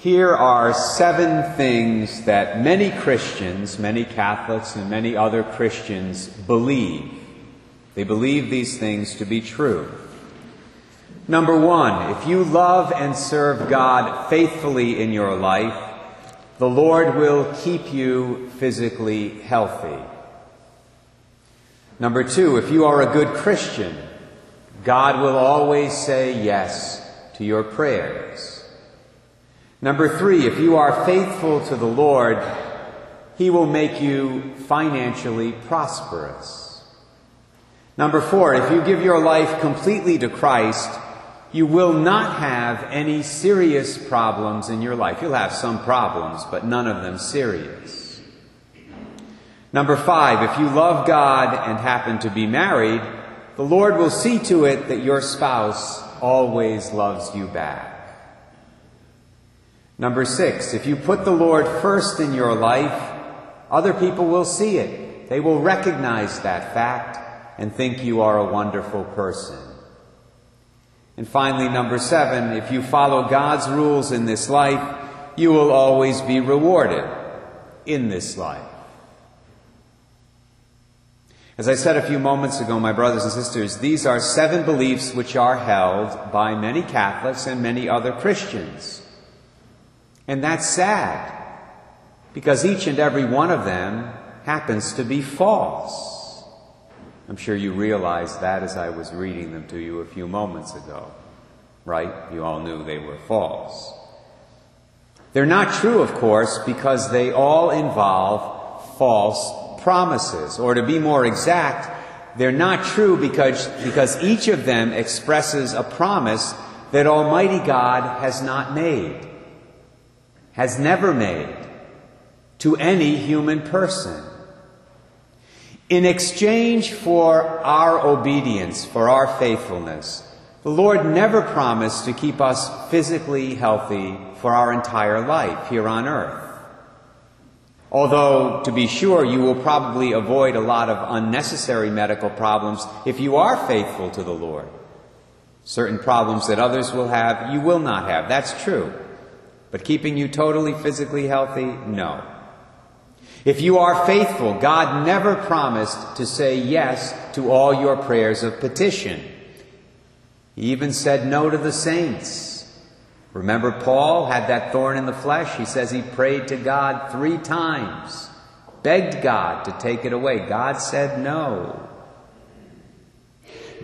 Here are seven things that many Christians, many Catholics, and many other Christians believe. They believe these things to be true. Number one, if you love and serve God faithfully in your life, the Lord will keep you physically healthy. Number two, if you are a good Christian, God will always say yes to your prayers. Number three, if you are faithful to the Lord, He will make you financially prosperous. Number four, if you give your life completely to Christ, you will not have any serious problems in your life. You'll have some problems, but none of them serious. Number five, if you love God and happen to be married, the Lord will see to it that your spouse always loves you back. Number six, if you put the Lord first in your life, other people will see it. They will recognize that fact and think you are a wonderful person. And finally, number seven, if you follow God's rules in this life, you will always be rewarded in this life. As I said a few moments ago, my brothers and sisters, these are seven beliefs which are held by many Catholics and many other Christians. And that's sad because each and every one of them happens to be false. I'm sure you realized that as I was reading them to you a few moments ago, right? You all knew they were false. They're not true, of course, because they all involve false promises. Or to be more exact, they're not true because, because each of them expresses a promise that Almighty God has not made has never made to any human person. In exchange for our obedience, for our faithfulness, the Lord never promised to keep us physically healthy for our entire life here on earth. Although, to be sure, you will probably avoid a lot of unnecessary medical problems if you are faithful to the Lord. Certain problems that others will have, you will not have. That's true. But keeping you totally physically healthy? No. If you are faithful, God never promised to say yes to all your prayers of petition. He even said no to the saints. Remember, Paul had that thorn in the flesh. He says he prayed to God three times, begged God to take it away. God said no.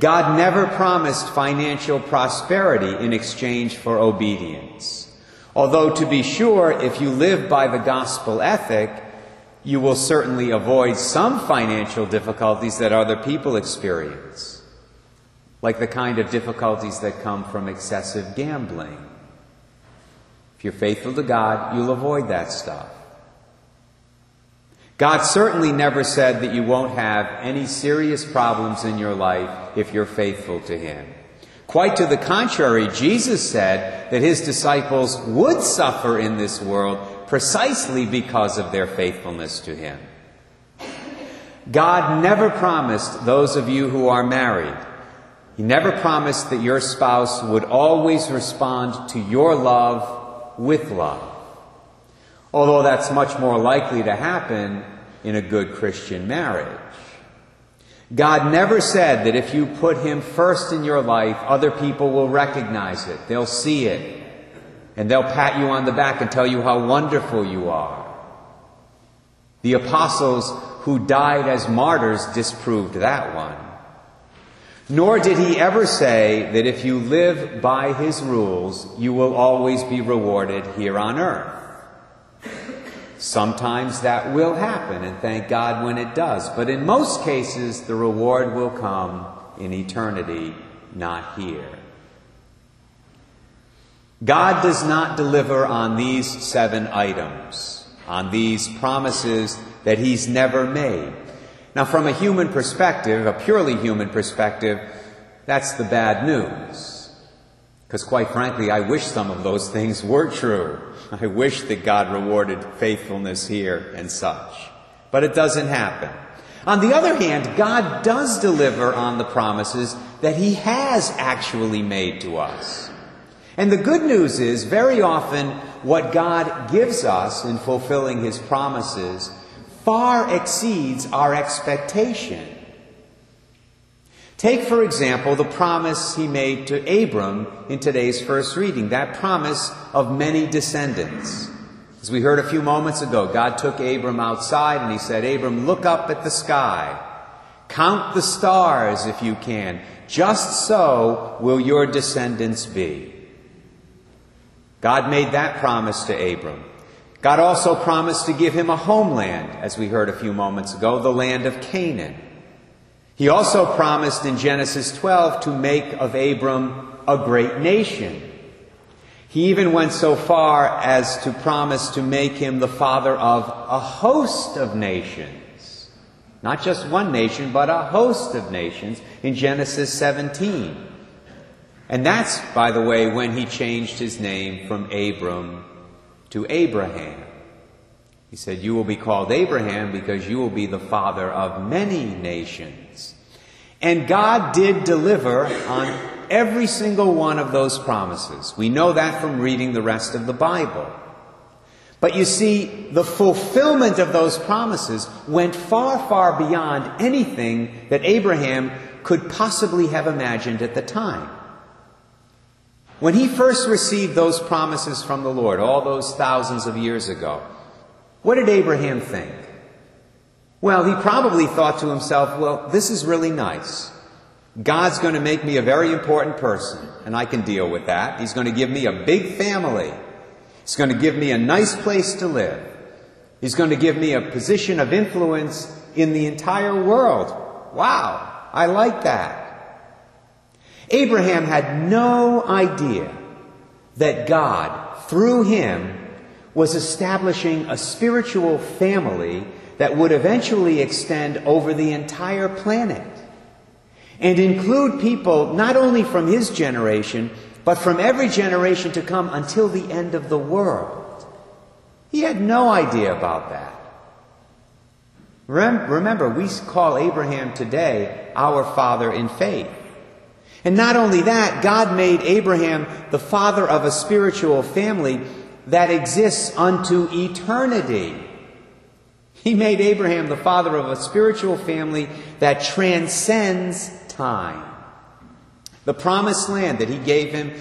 God never promised financial prosperity in exchange for obedience. Although, to be sure, if you live by the gospel ethic, you will certainly avoid some financial difficulties that other people experience, like the kind of difficulties that come from excessive gambling. If you're faithful to God, you'll avoid that stuff. God certainly never said that you won't have any serious problems in your life if you're faithful to Him. Quite to the contrary, Jesus said that his disciples would suffer in this world precisely because of their faithfulness to him. God never promised those of you who are married, He never promised that your spouse would always respond to your love with love. Although that's much more likely to happen in a good Christian marriage. God never said that if you put Him first in your life, other people will recognize it. They'll see it. And they'll pat you on the back and tell you how wonderful you are. The apostles who died as martyrs disproved that one. Nor did he ever say that if you live by his rules, you will always be rewarded here on earth. Sometimes that will happen, and thank God when it does. But in most cases, the reward will come in eternity, not here. God does not deliver on these seven items, on these promises that He's never made. Now, from a human perspective, a purely human perspective, that's the bad news. Because quite frankly, I wish some of those things were true. I wish that God rewarded faithfulness here and such. But it doesn't happen. On the other hand, God does deliver on the promises that He has actually made to us. And the good news is, very often, what God gives us in fulfilling His promises far exceeds our expectation. Take, for example, the promise he made to Abram in today's first reading, that promise of many descendants. As we heard a few moments ago, God took Abram outside and he said, Abram, look up at the sky. Count the stars if you can. Just so will your descendants be. God made that promise to Abram. God also promised to give him a homeland, as we heard a few moments ago, the land of Canaan. He also promised in Genesis 12 to make of Abram a great nation. He even went so far as to promise to make him the father of a host of nations. Not just one nation, but a host of nations in Genesis 17. And that's, by the way, when he changed his name from Abram to Abraham. He said, You will be called Abraham because you will be the father of many nations. And God did deliver on every single one of those promises. We know that from reading the rest of the Bible. But you see, the fulfillment of those promises went far, far beyond anything that Abraham could possibly have imagined at the time. When he first received those promises from the Lord, all those thousands of years ago, what did Abraham think? Well, he probably thought to himself, well, this is really nice. God's going to make me a very important person, and I can deal with that. He's going to give me a big family. He's going to give me a nice place to live. He's going to give me a position of influence in the entire world. Wow, I like that. Abraham had no idea that God, through him, was establishing a spiritual family that would eventually extend over the entire planet and include people not only from his generation, but from every generation to come until the end of the world. He had no idea about that. Remember, we call Abraham today our father in faith. And not only that, God made Abraham the father of a spiritual family that exists unto eternity. He made Abraham the father of a spiritual family that transcends time. The promised land that he gave him,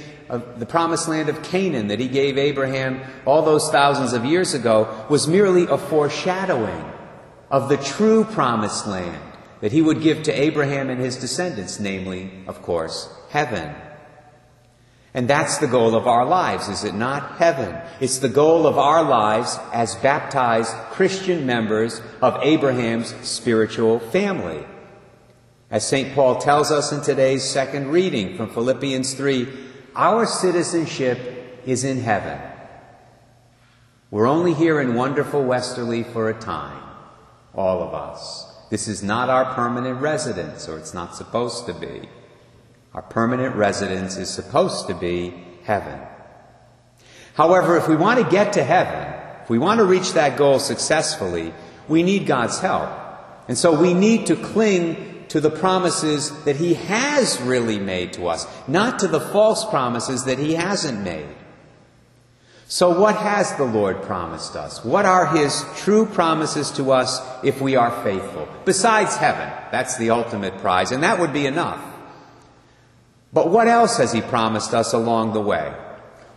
the promised land of Canaan that he gave Abraham all those thousands of years ago, was merely a foreshadowing of the true promised land that he would give to Abraham and his descendants, namely, of course, heaven. And that's the goal of our lives, is it not? Heaven. It's the goal of our lives as baptized Christian members of Abraham's spiritual family. As St. Paul tells us in today's second reading from Philippians 3, our citizenship is in heaven. We're only here in wonderful Westerly for a time, all of us. This is not our permanent residence, or it's not supposed to be. Our permanent residence is supposed to be heaven. However, if we want to get to heaven, if we want to reach that goal successfully, we need God's help. And so we need to cling to the promises that He has really made to us, not to the false promises that He hasn't made. So, what has the Lord promised us? What are His true promises to us if we are faithful? Besides heaven, that's the ultimate prize, and that would be enough. But what else has He promised us along the way?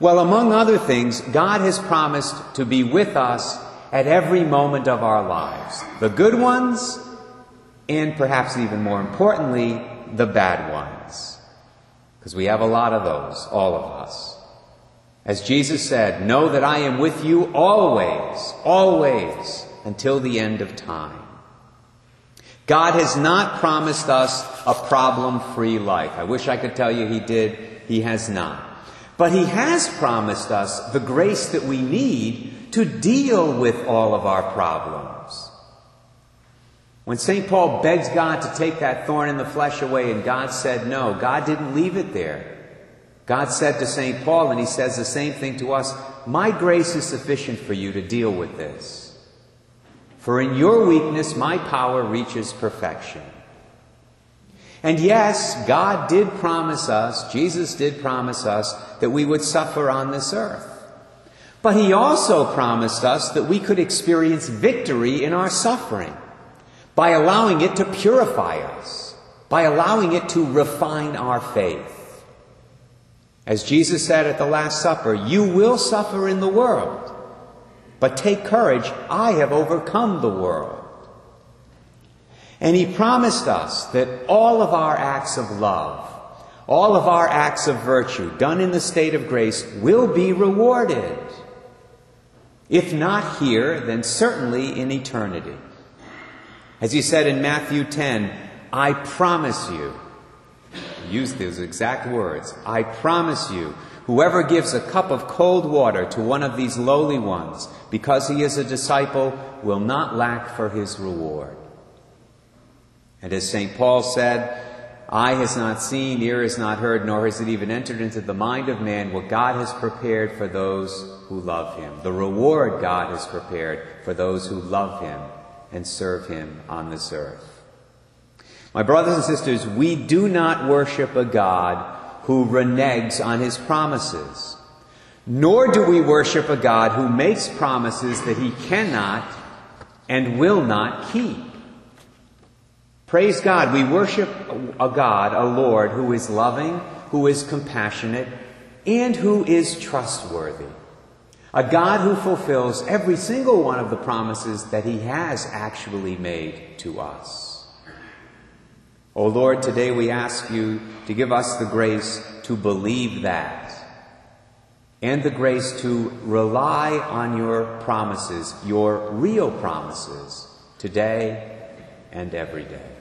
Well, among other things, God has promised to be with us at every moment of our lives the good ones, and perhaps even more importantly, the bad ones. Because we have a lot of those, all of us. As Jesus said, Know that I am with you always, always, until the end of time. God has not promised us a problem free life. I wish I could tell you He did. He has not. But He has promised us the grace that we need to deal with all of our problems. When St. Paul begs God to take that thorn in the flesh away and God said no, God didn't leave it there. God said to St. Paul, and he says the same thing to us My grace is sufficient for you to deal with this. For in your weakness, my power reaches perfection. And yes, God did promise us, Jesus did promise us, that we would suffer on this earth. But He also promised us that we could experience victory in our suffering by allowing it to purify us, by allowing it to refine our faith. As Jesus said at the Last Supper, you will suffer in the world, but take courage, I have overcome the world. And he promised us that all of our acts of love, all of our acts of virtue done in the state of grace will be rewarded. If not here, then certainly in eternity. As he said in Matthew 10, I promise you, use those exact words, I promise you, whoever gives a cup of cold water to one of these lowly ones, because he is a disciple, will not lack for his reward. And as St. Paul said, Eye has not seen, ear has not heard, nor has it even entered into the mind of man what God has prepared for those who love him. The reward God has prepared for those who love him and serve him on this earth. My brothers and sisters, we do not worship a God who reneges on his promises, nor do we worship a God who makes promises that he cannot and will not keep. Praise God. We worship a God, a Lord, who is loving, who is compassionate, and who is trustworthy. A God who fulfills every single one of the promises that He has actually made to us. O oh Lord, today we ask you to give us the grace to believe that and the grace to rely on your promises, your real promises, today and every day.